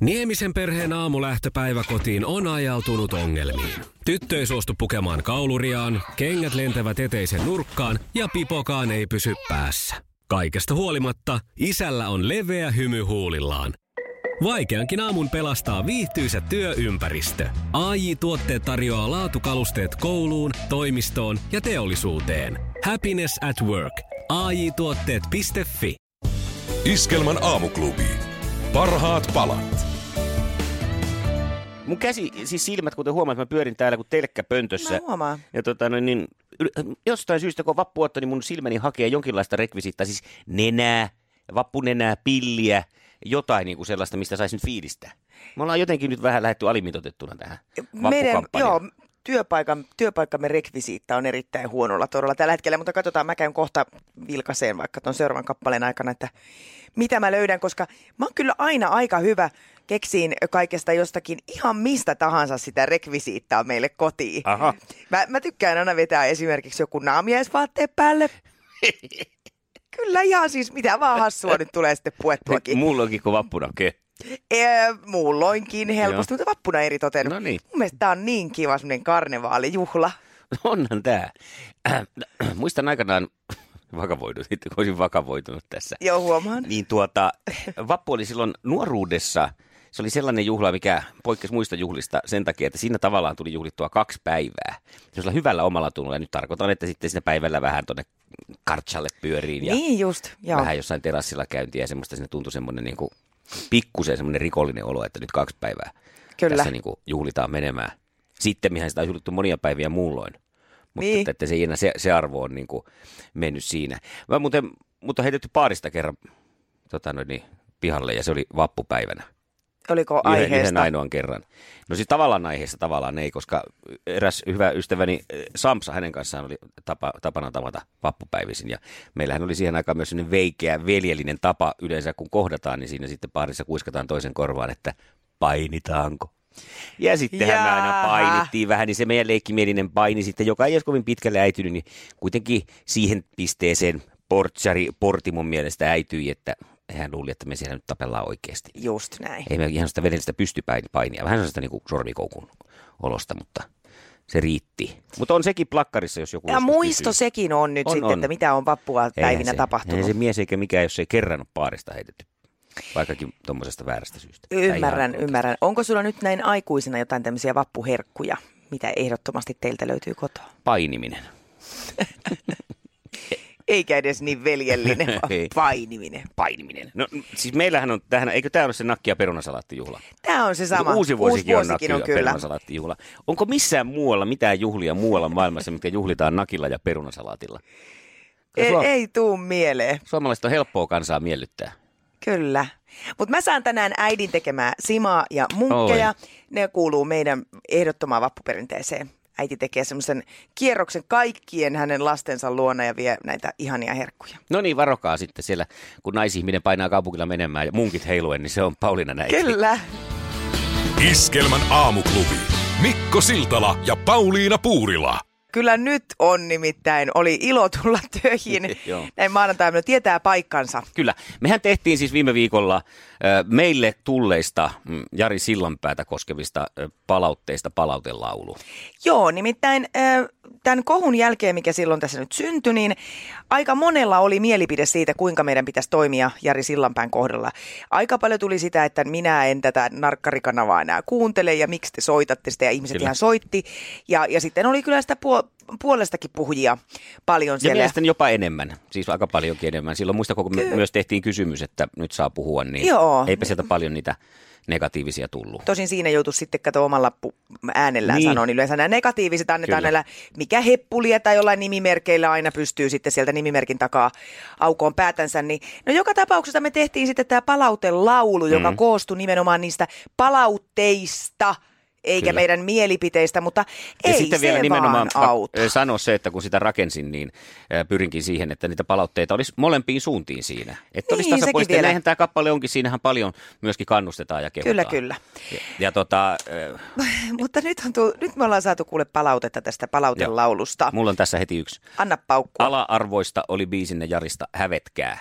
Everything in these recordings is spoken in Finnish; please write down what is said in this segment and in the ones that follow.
Niemisen perheen aamulähtöpäivä kotiin on ajautunut ongelmiin. Tyttö ei suostu pukemaan kauluriaan, kengät lentävät eteisen nurkkaan ja pipokaan ei pysy päässä. Kaikesta huolimatta, isällä on leveä hymy huulillaan. Vaikeankin aamun pelastaa viihtyisä työympäristö. AI Tuotteet tarjoaa laatukalusteet kouluun, toimistoon ja teollisuuteen. Happiness at work. AI Tuotteet.fi Iskelmän aamuklubi. Parhaat palat. Mun käsi, siis silmät, kuten huomaat, mä pyörin täällä kuin telkkäpöntössä. Mä huomaan. Ja tota, no, niin, jostain syystä, kun on vappuotta, niin mun silmäni hakee jonkinlaista rekvisiittaa, siis nenää, vappunenää, pilliä, jotain niin kuin sellaista, mistä saisi nyt fiilistä. Me ollaan jotenkin nyt vähän lähetty alimitoitettuna tähän Meidän, joo, työpaikan, työpaikkamme rekvisiitta on erittäin huonolla todella tällä hetkellä, mutta katsotaan, mä käyn kohta vilkaseen vaikka tuon seuraavan kappaleen aikana, että mitä mä löydän, koska mä oon kyllä aina aika hyvä keksiin kaikesta jostakin ihan mistä tahansa sitä rekvisiittaa meille kotiin. Aha. Mä, mä tykkään aina vetää esimerkiksi joku naamiaisvaatteet päälle. Kyllä ihan siis mitä vaan hassua nyt tulee sitten puettuakin. Mulla onkin kuin vappunake. Ee, muulloinkin helposti, mutta vappuna eri toten. No niin. Mun mielestä tää on niin kiva semmoinen karnevaalijuhla. Onhan tää. Äh, muistan aikanaan, vakavoidut, kun olisin vakavoitunut tässä. Joo, huomaan. Niin tuota, vappu oli silloin nuoruudessa, se oli sellainen juhla, mikä poikkesi muista juhlista sen takia, että siinä tavallaan tuli juhlittua kaksi päivää. Sellaisella hyvällä omalla tunnolla. Ja nyt tarkoitan, että sitten siinä päivällä vähän tuonne kartsalle pyöriin ja Niin just, joo. vähän jossain terassilla käyntiä ja semmoista. Siinä tuntui semmoinen niin kuin pikkusen semmoinen rikollinen olo, että nyt kaksi päivää Kyllä. tässä niin kuin juhlitaan menemään. Sitten mihän sitä on juhlittu monia päiviä muulloin. Mutta Niin. että, että se, ei enää, se, se arvo on niin kuin mennyt siinä. Mä muuten, mutta heitetty paarista kerran tota noin, niin, pihalle ja se oli vappupäivänä. Oliko aiheesta? yhden ainoan kerran. No siis tavallaan aiheesta tavallaan ei, koska eräs hyvä ystäväni eh, Samsa, hänen kanssaan oli tapa, tapana tavata vappupäivisin. Ja meillähän oli siihen aikaan myös sellainen veikeä, veljellinen tapa yleensä, kun kohdataan, niin siinä sitten paarissa kuiskataan toisen korvaan, että painitaanko. Ja sittenhän me aina painittiin vähän, niin se meidän leikkimielinen paini sitten, joka ei olisi kovin pitkälle äitynyt, niin kuitenkin siihen pisteeseen portsari, porti mun mielestä äityi, että hän luuli, että me siellä nyt tapellaan oikeasti. Just näin. Ei me ihan sitä vedellistä pystypainia, vähän sellaista niin sormikoukun olosta, mutta se riitti. Mutta on sekin plakkarissa, jos joku Ja muisto kysyy. sekin on nyt On, sitten, on. että mitä on vappua päivinä se, tapahtunut. Eihän se mies eikä mikään, jos ei kerran ole paarista heitetty, vaikkakin tuommoisesta väärästä syystä. Ymmärrän, ymmärrän. Onko sulla nyt näin aikuisena jotain tämmöisiä vappuherkkuja, mitä ehdottomasti teiltä löytyy kotoa? Painiminen. Eikä edes niin veljellinen, vaan painiminen. Painiminen. No siis meillähän on, tähän, eikö tämä ole se nakki- ja perunasalaattijuhla? Tämä on se sama. Uusi vuosikin, on nakki- on ja perunasalaattijuhla. Onko missään muualla mitään juhlia muualla maailmassa, mitkä juhlitaan nakilla ja perunasalaatilla? Ei, Suom- ei tuu mieleen. Suomalaiset on helppoa kansaa miellyttää. Kyllä. Mutta mä saan tänään äidin tekemää simaa ja munkkeja. Oi. Ne kuuluu meidän ehdottomaan vappuperinteeseen. Äiti tekee semmoisen kierroksen kaikkien hänen lastensa luona ja vie näitä ihania herkkuja. No niin, varokaa sitten siellä, kun naisihminen painaa kaupungilla menemään ja munkit heiluen, niin se on Pauliina näitä. Kyllä. Iskelmän aamuklubi. Mikko Siltala ja Pauliina Puurila. Kyllä nyt on nimittäin. Oli ilo tulla töihin. Näin maanantaina tietää paikkansa. Kyllä. Mehän tehtiin siis viime viikolla meille tulleista mm, Jari Sillanpäätä koskevista palautteista palautelaulu. Joo, nimittäin tämän kohun jälkeen, mikä silloin tässä nyt syntyi, niin aika monella oli mielipide siitä, kuinka meidän pitäisi toimia Jari Sillanpään kohdalla. Aika paljon tuli sitä, että minä en tätä narkkarikanavaa enää kuuntele ja miksi te soitatte sitä ja ihmiset Kyllä. ihan soitti. Ja, ja sitten oli kyllä sitä puo- puolestakin puhujia paljon Ja siellä. mielestäni jopa enemmän, siis aika paljonkin enemmän. Silloin muista, kun me myös tehtiin kysymys, että nyt saa puhua, niin Joo. eipä sieltä paljon niitä negatiivisia tullut. Tosin siinä joutuu sitten kato omalla äänellään Niin. niin. sanoa, niin yleensä nämä negatiiviset annetaan Kyllä. näillä, mikä heppulia tai jollain nimimerkeillä aina pystyy sitten sieltä nimimerkin takaa aukoon päätänsä. Niin, no joka tapauksessa me tehtiin sitten tämä palautelaulu, joka Mm. koostui nimenomaan niistä palautteista, eikä Kyllä. meidän mielipiteistä, mutta Ja ei sitten se vielä nimenomaan auta. sanoa se, että kun sitä rakensin, niin pyrinkin siihen, että niitä palautteita olisi molempiin suuntiin siinä. Että olisi Niin, tasapuolista. sekin Ja vielä. näinhän tämä kappale onkin, siinähän paljon myöskin kannustetaan ja kehutaan. Kyllä, kyllä. Ja, ja tota, Mutta nyt, on tullut, nyt me ollaan saatu kuule palautetta tästä palautelaulusta. mulla on tässä heti yksi. Anna paukkua. Ala-arvoista oli biisinne Jarista Hävetkää.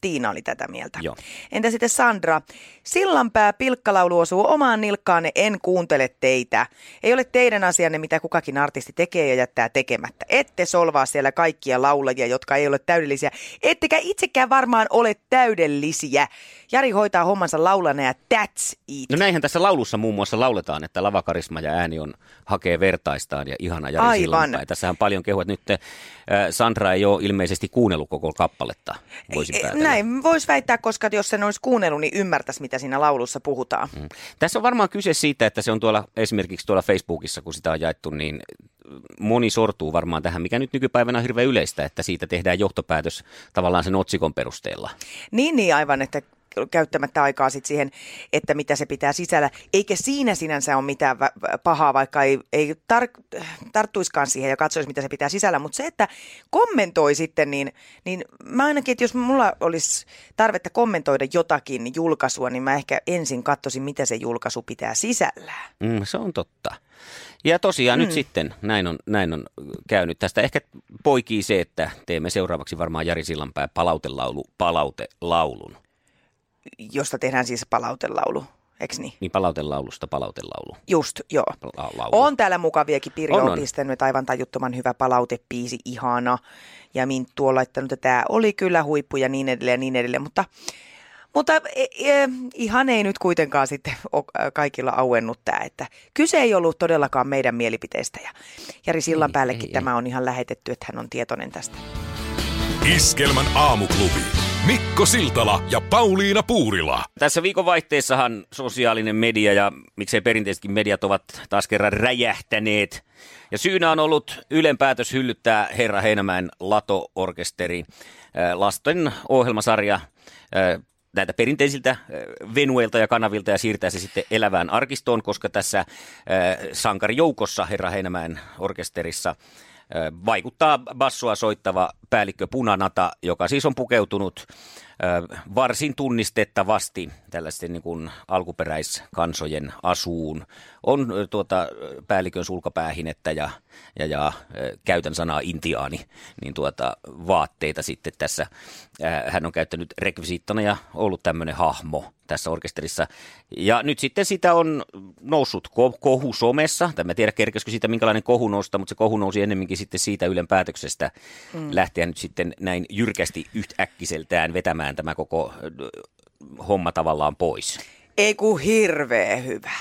Tiina oli tätä mieltä. Joo. Entä sitten Sandra? Sillanpää pilkkalaulu osuu omaan nilkkaanne, en kuuntele teitä. Ei ole teidän asianne, mitä kukakin artisti tekee ja jättää tekemättä. Ette solvaa siellä kaikkia laulajia, jotka ei ole täydellisiä. Ettekä itsekään varmaan ole täydellisiä. Jari hoitaa hommansa laulana ja that's it. No näinhän tässä laulussa muun muassa lauletaan, että lavakarisma ja ääni on hakee vertaistaan ja ihana Jari Aivan. Sillanpää. Tässähän paljon kehua, että nyt Sandra ei ole ilmeisesti kuunnellut koko kappaletta, voisin päätellä. Näin voisi väittää, koska jos sen olisi kuunnellut, niin ymmärtäisi, mitä siinä laulussa puhutaan. Mm. Tässä on varmaan kyse siitä, että se on tuolla esimerkiksi tuolla Facebookissa, kun sitä on jaettu, niin moni sortuu varmaan tähän, mikä nyt nykypäivänä on hirveän yleistä, että siitä tehdään johtopäätös tavallaan sen otsikon perusteella. Niin, niin aivan, että käyttämättä aikaa sit siihen, että mitä se pitää sisällä. Eikä siinä sinänsä ole mitään pahaa, vaikka ei, ei tar- tarttuiskaan siihen ja katsoisi, mitä se pitää sisällä. Mutta se, että kommentoi sitten, niin, niin mä ainakin, että jos mulla olisi tarvetta kommentoida jotakin julkaisua, niin mä ehkä ensin katsoisin, mitä se julkaisu pitää sisällään. Mm, se on totta. Ja tosiaan mm. nyt sitten näin on, näin on käynyt. Tästä ehkä poikii se, että teemme seuraavaksi varmaan Jari Sillanpää palautelaulu, palautelaulun. Josta tehdään siis palautelaulu, eikö niin? Niin palautelaulusta palautelaulu. Just, joo. La- laulu. On täällä mukaviakin. Pirjo On, on, pistänyt aivan tajuttoman hyvä palautepiisi, ihana. Ja Minttu on laittanut, että tämä oli kyllä huippu ja niin edelleen ja niin edelleen. Mutta, mutta e, e, ihan ei nyt kuitenkaan sitten ole kaikilla auennut tämä. Että kyse ei ollut todellakaan meidän mielipiteistä. Ja Jari Sillanpäällekin ei, tämä on ihan lähetetty, että hän on tietoinen tästä. Iskelmän aamuklubi. Mikko Siltala ja Pauliina Puurila. Tässä viikonvaihteessahan sosiaalinen media ja miksei perinteisetkin mediat ovat taas kerran räjähtäneet. Ja syynä on ollut Ylen päätös hyllyttää Herra Heinämäen Lato-orkesteri lasten ohjelmasarja näitä perinteisiltä venueilta ja kanavilta ja siirtää se sitten elävään arkistoon, koska tässä sankarijoukossa Herra Heinämäen orkesterissa vaikuttaa bassoa soittava päällikkö Punanata, joka siis on pukeutunut varsin tunnistettavasti tällaisten niin kuin alkuperäiskansojen asuun. On tuota, päällikön sulkapäähinettä ja, ja, ja käytän sanaa intiaani, niin tuota, vaatteita sitten tässä. Hän on käyttänyt rekvisiittona ja ollut tämmöinen hahmo tässä orkesterissa. Ja nyt sitten sitä on noussut ko- kohu somessa. Tai mä en tiedä, kerkesikö siitä minkälainen kohu nousta, mutta se kohu nousi ennemminkin sitten siitä Ylen päätöksestä mm. lähteä nyt sitten näin jyrkästi yhtäkkiseltään vetämään tämä koko ö, homma tavallaan pois. Ei kun hirveä hyvä.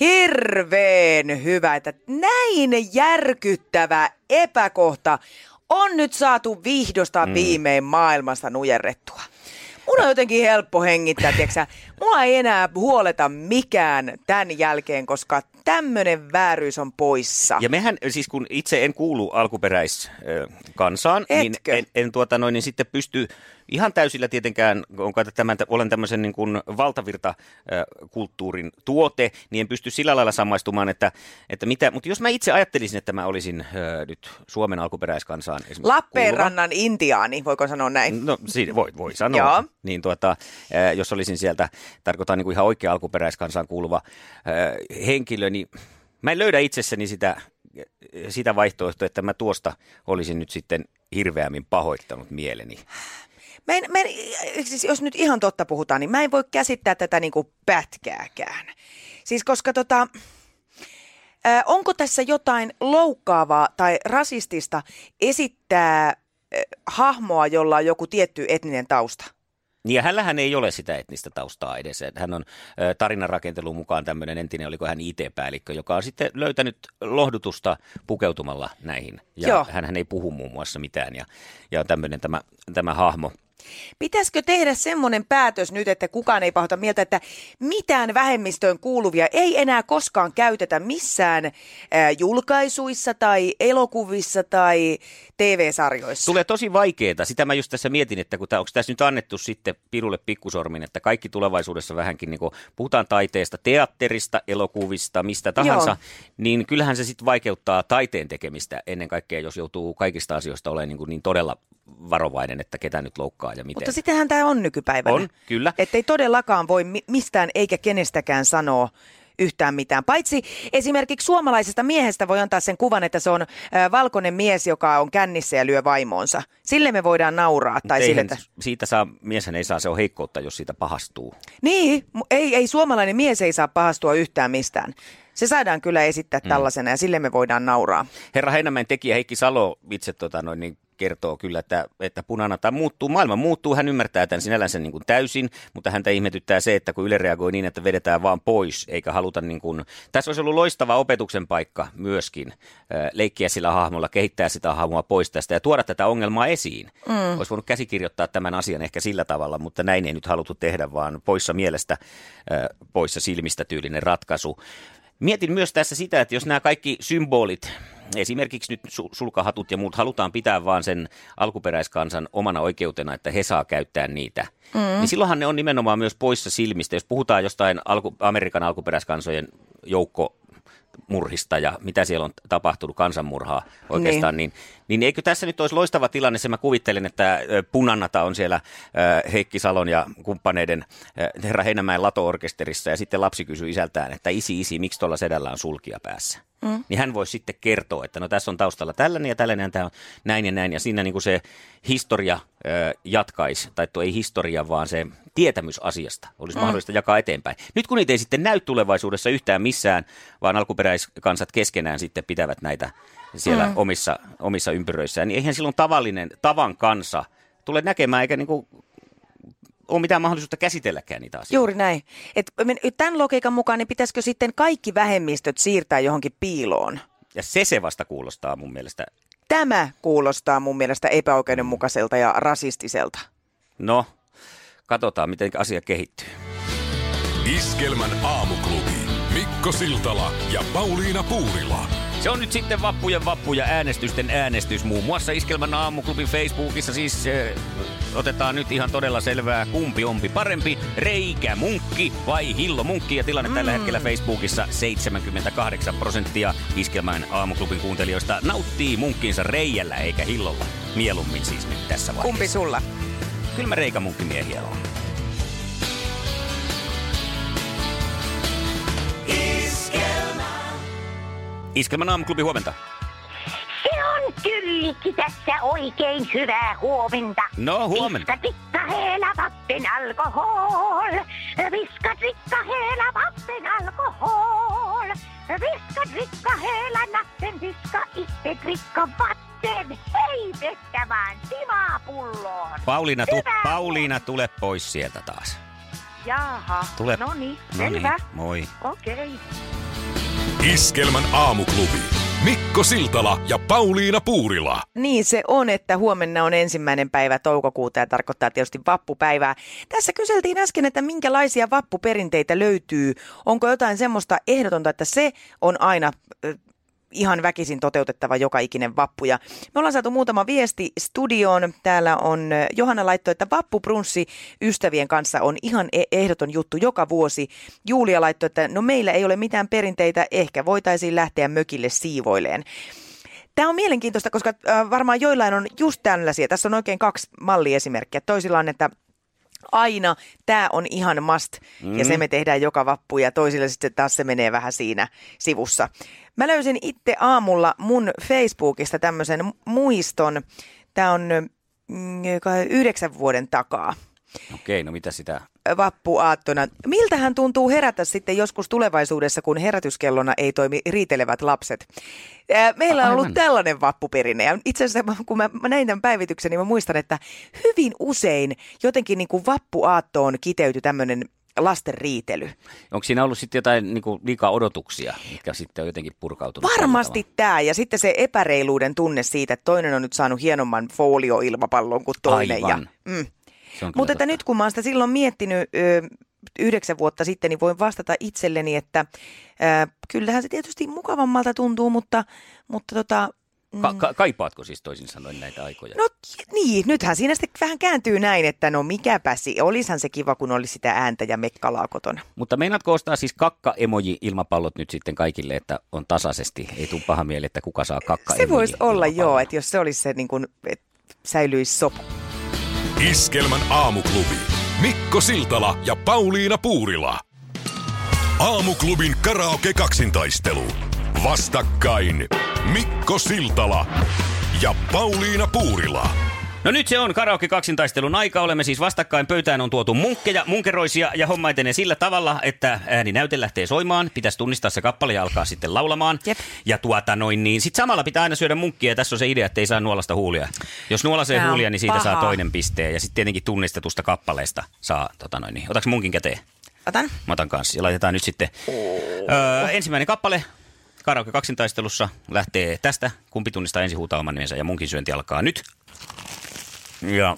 Hirveen hyvä, että näin järkyttävä epäkohta on nyt saatu vihdosta mm. viimein maailmasta nujerrettua. Mun on jotenkin helppo hengittää, tiiäksä. Mua ei enää huoleta mikään tämän jälkeen, koska tämmönen vääryys on poissa. Ja mehän, siis kun itse en kuulu alkuperäiskansaan, niin en, en tuota noin, niin sitten pysty ihan täysillä tietenkään, on kai tämän, olen tämmöisen niin kuin valtavirtakulttuurin tuote, niin en pysty sillä lailla samaistumaan, että, että mitä, mutta jos mä itse ajattelisin, että mä olisin ö, nyt Suomen alkuperäiskansaan esimerkiksi kuuluva, Lappeenrannan intiaani, voiko sanoa näin? No siinä voi, voi sanoa. Joo. Niin tuota, äh, jos olisin sieltä, tarkoitan niin kuin ihan oikea alkuperäiskansaan kuuluva äh, henkilö, niin mä en löydä itsessäni sitä, sitä vaihtoehtoa, että mä tuosta olisin nyt sitten hirveämmin pahoittanut mieleni. Mä en, mä en, siis jos nyt ihan totta puhutaan, niin mä en voi käsittää tätä niin kuin pätkääkään. Siis koska tota, ää, onko tässä jotain loukkaavaa tai rasistista esittää ää, hahmoa, jolla on joku tietty etninen tausta? Niin ja hänellähän ei ole sitä etnistä taustaa edes. Hän on ö, tarinarakentelun mukaan tämmöinen entinen, oliko hän IT-päällikkö, joka on sitten löytänyt lohdutusta pukeutumalla näihin. Ja hän ei puhu muun muassa mitään ja, ja tämmöinen tämä, tämä hahmo. Pitäisikö tehdä semmoinen päätös nyt, että kukaan ei pahota mieltä, että mitään vähemmistöön kuuluvia ei enää koskaan käytetä missään ää, julkaisuissa tai elokuvissa tai TV-sarjoissa? Tulee tosi vaikeeta. Sitä mä just tässä mietin, että kun onko tässä nyt annettu sitten pirulle pikkusormin, että kaikki tulevaisuudessa vähänkin, niin kun puhutaan taiteesta, teatterista, elokuvista, mistä tahansa, Joo. niin kyllähän se sitten vaikeuttaa taiteen tekemistä ennen kaikkea, jos joutuu kaikista asioista olemaan niin, niin todella varovainen, että ketä nyt loukkaa ja miten. Mutta sittenhän tämä on nykypäivänä. On, kyllä. Että ei todellakaan voi mi- mistään eikä kenestäkään sanoa yhtään mitään. Paitsi esimerkiksi suomalaisesta miehestä voi antaa sen kuvan, että se on valkoinen mies, joka on kännissä ja lyö vaimoonsa. Sille me voidaan nauraa. Tai sille, että... Siitä saa, mieshän ei saa, se on heikkoutta, jos siitä pahastuu. Niin, ei, ei suomalainen mies ei saa pahastua yhtään mistään. Se saadaan kyllä esittää mm. tällaisena ja sille me voidaan nauraa. Herra Heinämäen tekijä Heikki Salo itse tota, noin, niin kertoo kyllä, että, että punanata muuttuu. Maailma muuttuu, hän ymmärtää tämän sinällänsä niin kuin täysin, mutta häntä ihmetyttää se, että kun Yle reagoi niin, että vedetään vaan pois, eikä haluta niin kuin... Tässä olisi ollut loistava opetuksen paikka myöskin, leikkiä sillä hahmolla, kehittää sitä hahmoa pois tästä ja tuoda tätä ongelmaa esiin. Mm. Olisi voinut käsikirjoittaa tämän asian ehkä sillä tavalla, mutta näin ei nyt haluttu tehdä, vaan poissa mielestä, poissa silmistä tyylinen ratkaisu. Mietin myös tässä sitä, että jos nämä kaikki symbolit, esimerkiksi nyt sulkahatut ja muut halutaan pitää vaan sen alkuperäiskansan omana oikeutena, että he saa käyttää niitä, mm. niin silloinhan ne on nimenomaan myös poissa silmistä. Jos puhutaan jostain alku, Amerikan alkuperäiskansojen joukko murhista ja mitä siellä on tapahtunut, kansanmurhaa oikeastaan, niin. Niin, niin eikö tässä nyt olisi loistava tilanne, se mä kuvittelen, että Punannata on siellä Heikki Salon ja kumppaneiden Herra Heinämäen lato-orkesterissa ja sitten lapsi kysyy isältään, että isi, isi, miksi tuolla sedällä on sulkia päässä? Mm. Niin hän voisi sitten kertoa, että no tässä on taustalla tällainen ja tällainen, tämä on näin ja näin. Ja siinä niin kuin se historia ö, jatkaisi, tai tuo ei historia, vaan se tietämys asiasta olisi mm. mahdollista jakaa eteenpäin. Nyt kun niitä ei sitten näy tulevaisuudessa yhtään missään, vaan alkuperäiskansat keskenään sitten pitävät näitä siellä mm. omissa, omissa ympyröissään, niin eihän silloin tavallinen, tavan kansa tule näkemään eikä niin kuin ole mitään mahdollisuutta käsitelläkään niitä asioita. Juuri näin. Et tämän logiikan mukaan niin pitäisikö sitten kaikki vähemmistöt siirtää johonkin piiloon? Ja se se vasta kuulostaa mun mielestä. Tämä kuulostaa mun mielestä epäoikeudenmukaiselta ja rasistiselta. No, katsotaan miten asia kehittyy. Iskelmän aamuklubi. Mikko Siltala ja Pauliina Puurila. Se on nyt sitten vappujen vappu ja äänestysten äänestys. Muun muassa Iskelmän aamuklubin Facebookissa siis äh, otetaan nyt ihan todella selvää, kumpi ompi parempi, reikä munkki vai hillo munkki. Ja tilanne mm. tällä hetkellä Facebookissa 78 prosenttia Iskelmän aamuklubin kuuntelijoista nauttii munkkinsa reijällä eikä hillolla. Mieluummin siis nyt tässä vaiheessa. Kumpi sulla? Kyllä mä reikämunkkimiehiä on. Iskelmän aamuklubi, huomenta. Se on Tyllikki tässä oikein hyvää huomenta. No, huomenta. Viska tikka heela vappen alkohol. Viska tikka heela vappen alkohol. Viska tikka heela natten viska itse drikka vatten. Hei pettämään timapulloon. Pauliina, tu- Pauliina, tule pois sieltä taas. Jaha, Tule. no niin, No selvä. moi. Okei. Okay. Iskelmän aamuklubi. Mikko Siltala ja Pauliina Puurila. Niin se on, että huomenna on ensimmäinen päivä toukokuuta ja tarkoittaa tietysti vappupäivää. Tässä kyseltiin äsken, että minkälaisia vappuperinteitä löytyy. Onko jotain semmoista ehdotonta, että se on aina ihan väkisin toteutettava joka ikinen vappu. Ja me ollaan saatu muutama viesti studioon. Täällä on Johanna laittoi, että vappuprunssi ystävien kanssa on ihan e- ehdoton juttu joka vuosi. Julia laittoi, että no meillä ei ole mitään perinteitä, ehkä voitaisiin lähteä mökille siivoileen. Tämä on mielenkiintoista, koska varmaan joillain on just tällaisia. Tässä on oikein kaksi malliesimerkkiä. Toisilla on, että aina tämä on ihan must mm. ja se me tehdään joka vappu ja toisille sitten taas se menee vähän siinä sivussa. Mä löysin itse aamulla mun Facebookista tämmöisen muiston. Tämä on mm, yhdeksän vuoden takaa Okei, no mitä sitä? Vappuaattona. Miltähän tuntuu herätä sitten joskus tulevaisuudessa, kun herätyskellona ei toimi riitelevät lapset? Meillä on ollut Aivan. tällainen vappuperinne. Ja itse asiassa kun mä, mä näin tämän päivityksen, niin mä muistan, että hyvin usein jotenkin niin kuin vappuaattoon kiteytyi tämmöinen lasten riitely. Onko siinä ollut sitten jotain niin kuin, liikaa odotuksia, mitkä sitten on jotenkin purkautunut? Varmasti tämä. Ja sitten se epäreiluuden tunne siitä, että toinen on nyt saanut hienomman folioilmapallon kuin toinen. Aivan. Ja, mm. Mutta että nyt kun mä oon sitä silloin miettinyt ö, yhdeksän vuotta sitten, niin voin vastata itselleni, että ö, kyllähän se tietysti mukavammalta tuntuu, mutta, mutta tota, mm, Ka- ka- kaipaatko siis toisin sanoen näitä aikoja? No niin, nythän siinä sitten vähän kääntyy näin, että no mikäpäsi, olisihan se kiva, kun olisi sitä ääntä ja mekkalaa kotona. Mutta meinaatko ostaa siis kakka-emoji-ilmapallot nyt sitten kaikille, että on tasaisesti? Ei tule paha mieli, että kuka saa kakka Se voisi olla joo, että jos se olisi se niin kuin, että säilyisi sopu. Iskelmän aamuklubi. Mikko Siltala ja Pauliina Puurila. Aamuklubin karaoke kaksintaistelu. Vastakkain Mikko Siltala ja Pauliina Puurila. No nyt se on karaoke kaksintaistelun aika. Olemme siis vastakkain. Pöytään on tuotu munkkeja, munkeroisia ja homma etenee sillä tavalla, että ääninäyte lähtee soimaan. Pitäisi tunnistaa se kappale ja alkaa sitten laulamaan. Jep. Ja tuota noin niin. Sitten samalla pitää aina syödä munkkia. Tässä on se idea, että ei saa nuolasta huulia. Jos nuolasee Tää huulia, niin siitä saa pahaa. toinen pisteen. Ja sitten tietenkin tunnistetusta kappaleesta saa tota noin niin. Otaks munkin käteen? Otan. Mä otan kanssa. Ja laitetaan nyt sitten öö, ensimmäinen kappale karaoke kaksintaistelussa lähtee tästä. Kumpi tunnistaa ensin huutaa oman nimensä ja munkin syönti alkaa nyt. Ja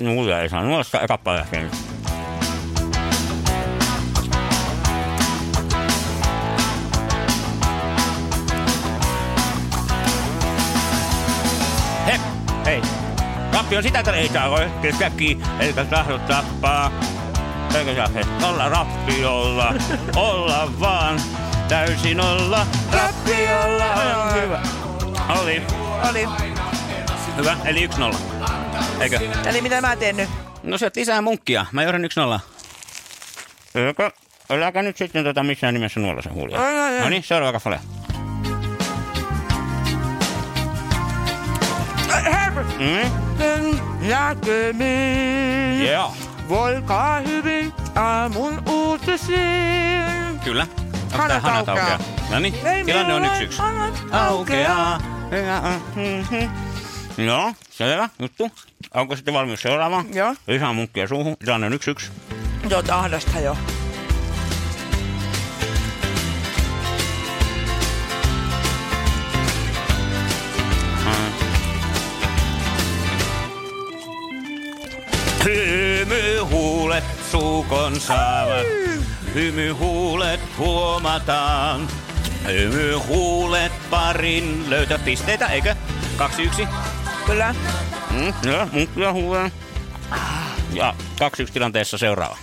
mulla ei saa nuosta ja kappale lähtee nyt. He, hei. Rappi on sitä, että ei saa käki, eikä tahdo tappaa. Eikä saa he olla rappiolla, olla vaan täysin olla rappiolla. On hyvä. Oli Oli. hyvä, eli 1-0. Eikö? Eli mitä mä teen nyt? No syöt lisää munkkia. Mä johdan 1-0. Eikö? Äläkä nyt sitten tota missään nimessä nuolla sen huulia. Ai, ai, ai. No niin, seuraava kappale. Mm? Näkemiin. Joo. Voikaa hyvin aamun uutisiin. Kyllä. Onko Hanat tää hanat aukeaa. aukeaa? No niin, tilanne on yksi yksi. hanat Aukeaa. Mhm. Joo, selvä juttu. Onko sitten valmius seuraavaan? Joo. Lisää munkkia suuhun. Tilanne on yksi yksi. Joo, ahdasta jo. Hymyhuulet suukon saavat. Hymyhuulet huomataan. Hymyhuulet parin löytää pisteitä, eikö? Kaksi yksi. Kyllä. Mm, joo, munkkia huuleen. Ja kaksi yksi tilanteessa seuraava.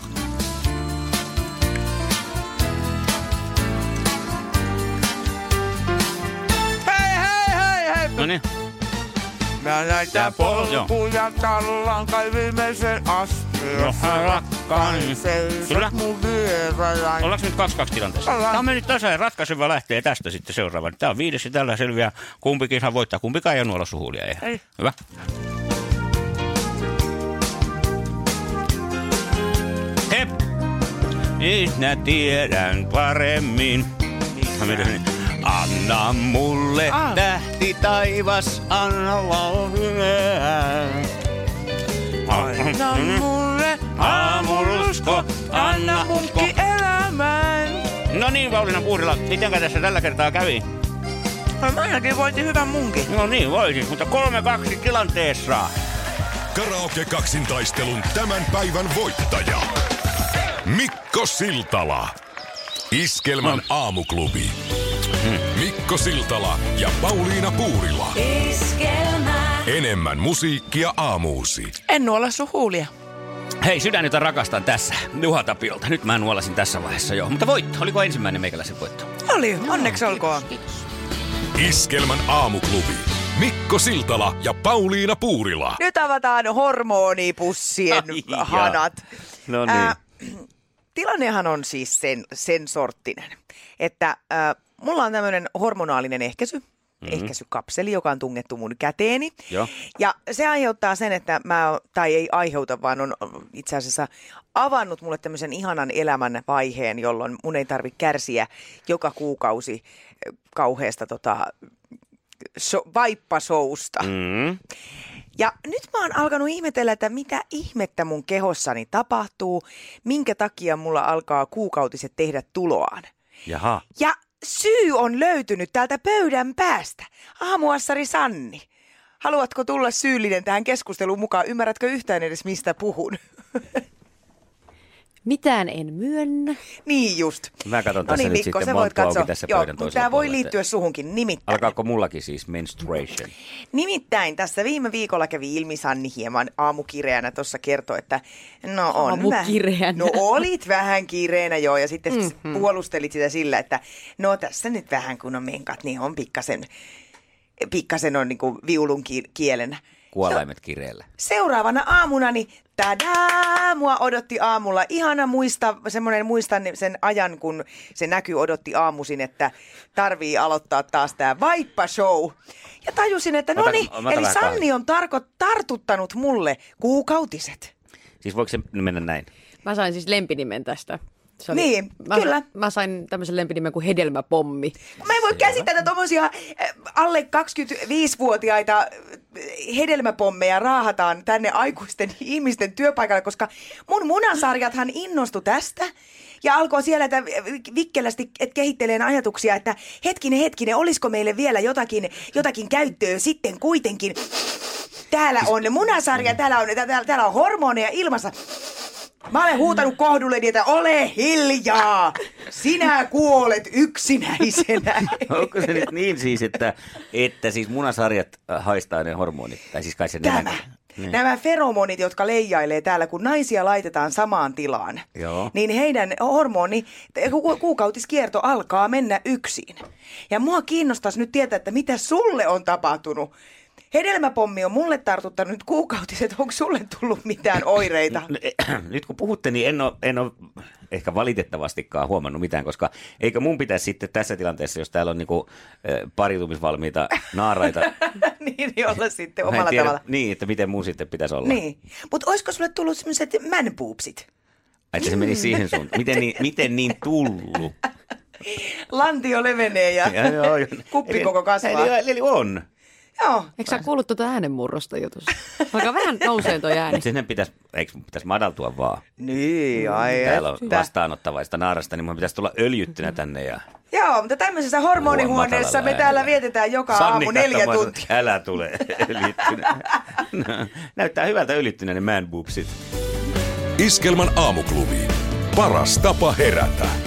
Hei, hei, hei, hei. No niin. Mä näitä polkuja tallan kai viimeisen asti. No, rakkaani. Kyllä. Mun vierellä. Ollaanko nyt 2-2 tilanteessa? Ollaan. Tämä on mennyt tasan ja ratkaiseva lähtee tästä sitten seuraava. Tämä on viides ja tällä selviää. Kumpikin saa voittaa. Kumpikaan ei ole nuolla suhulia. Ei. Hyvä. Hep! Nyt mä tiedän paremmin. Anna mulle Ah. tähti taivas, anna valmiää. Anna mulle Aamurusko, anna munkki elämään. No niin, Pauliina Puurila, mitenkä tässä tällä kertaa kävi? Mä ainakin voitin hyvän munkin. No niin, voisin, mutta 3-2 tilanteessa. Karaoke kaksintaistelun tämän päivän voittaja. Mikko Siltala. Iskelmän aamuklubi. Mikko Siltala ja Pauliina Puurila. Enemmän musiikkia aamuusi. En nuolla sun huulia. Hei, sydän, jota rakastan tässä. Juha Tapiolta. Nyt mä nuolasin tässä vaiheessa jo. Mutta voitto, oliko ensimmäinen meikäläisen voitto? Oli, onneksi olkoon. Iskelmän aamuklubi. Mikko Siltala ja Pauliina Puurila. Nyt avataan hormonipussien Ai hanat. No niin. Ää, tilannehan on siis sen, sen sorttinen, että ää, mulla on tämmöinen hormonaalinen ehkäisy, mm-hmm. ehkäisykapseli, joka on tungettu mun käteeni. Joo. Ja se aiheuttaa sen, että mä, tai ei aiheuta, vaan on itse asiassa avannut mulle tämmöisen ihanan elämän vaiheen, jolloin mun ei tarvitse kärsiä joka kuukausi ö, kauheasta tota, so, vaippasousta. Mm. Ja nyt mä oon alkanut ihmetellä, että mitä ihmettä mun kehossani tapahtuu, minkä takia mulla alkaa kuukautiset tehdä tuloaan. Jaha. Ja syy on löytynyt täältä pöydän päästä. Aamuassari Sanni. Haluatko tulla syyllinen tähän keskusteluun mukaan? Ymmärrätkö yhtään edes, mistä puhun? Mitään en myönnä. niin just. Mä katson no tässä niin, nyt Mikko, sitten voit katsoa. tässä Joo, pöydän tämä voi puolella. liittyä suhunkin. Nimittäin. Alkaako mullakin siis menstruation? Nimittäin tässä viime viikolla kävi ilmi Sanni hieman aamukireänä tuossa kertoi, että no on Aamukireänä. vähän. No olit vähän kireänä joo ja sitten mm-hmm. puolustelit sitä sillä, että no tässä nyt vähän kun on menkat, niin on pikkasen, pikkasen on niin kuin viulun ki- kielen kuolaimet kireellä. Seuraavana aamuna, niin tadaa, mua odotti aamulla. Ihana muista, semmoinen muistan sen ajan, kun se näkyy odotti aamuisin, että tarvii aloittaa taas tämä vaippa-show. Ja tajusin, että no niin, eli Sanni on tarko, tartuttanut mulle kuukautiset. Siis voiko se mennä näin? Mä sain siis lempinimen tästä. Se Niin, mä, kyllä. Mä sain tämmöisen lempinimen kuin Hedelmäpommi. Mä en voi käsittää tuommoisia alle 25-vuotiaita äh, hedelmäpommeja raahataan tänne aikuisten ihmisten työpaikalle, koska mun munasarjathan innostu tästä. Ja alkoi siellä että vikkelästi et kehitteleen ajatuksia, että hetkinen, hetkinen, olisiko meille vielä jotakin, jotakin käyttöä sitten kuitenkin. Täällä on munasarja, täällä on, täällä, täällä on hormoneja ilmassa. Mä olen huutanut kohdulleni, että ole hiljaa! Sinä kuolet yksinäisenä. Onko se nyt niin siis, että, että siis munasarjat äh, haistaa ne hormonit? Tai siis kai se Tämä. nenä- Niin. Nämä feromonit, jotka leijailee täällä, kun naisia laitetaan samaan tilaan, Joo. niin heidän hormoni, ku- kuukautiskierto alkaa mennä yksin. Ja mua kiinnostaisi nyt tietää, että mitä sulle on tapahtunut. Hedelmäpommi on mulle tartuttanut nyt kuukautiset. Onko sulle tullut mitään oireita? No, Nyt kun puhutte, niin en ole, en ole ehkä valitettavastikaan huomannut mitään, koska eikö mun pitäisi sitten tässä tilanteessa, jos täällä on niinku, pariutumisvalmiita naaraita, niin, olla sitten omalla tiedä, tavalla. niin, että miten mun sitten pitäisi olla. Niin. Mutta olisiko sulle tullut sellaiset manboobsit? Ai, Että se meni siihen suuntaan. Miten niin, miten niin tullut? Lantio levenee ja, Ja, joo, joo. kuppi koko kasvaa. Eli, eli on. Joo. Eikö sä kuullut tuota äänenmurrosta jutussa? Vaikka vähän nousee toi ääni. Sen pitäisi, eikö mun pitäisi madaltua vaan? Niin, ai Täällä on että. vastaanottavaista naarasta, niin mun pitäisi tulla öljyttynä tänne ja... Joo, mutta tämmöisessä hormonihuoneessa me täällä vietetään joka Sanni aamu neljä tuntia. Älä tule öljyttynä. Näyttää hyvältä öljyttynä ne man boobsit. Iskelmän aamuklubi. Paras tapa herätä.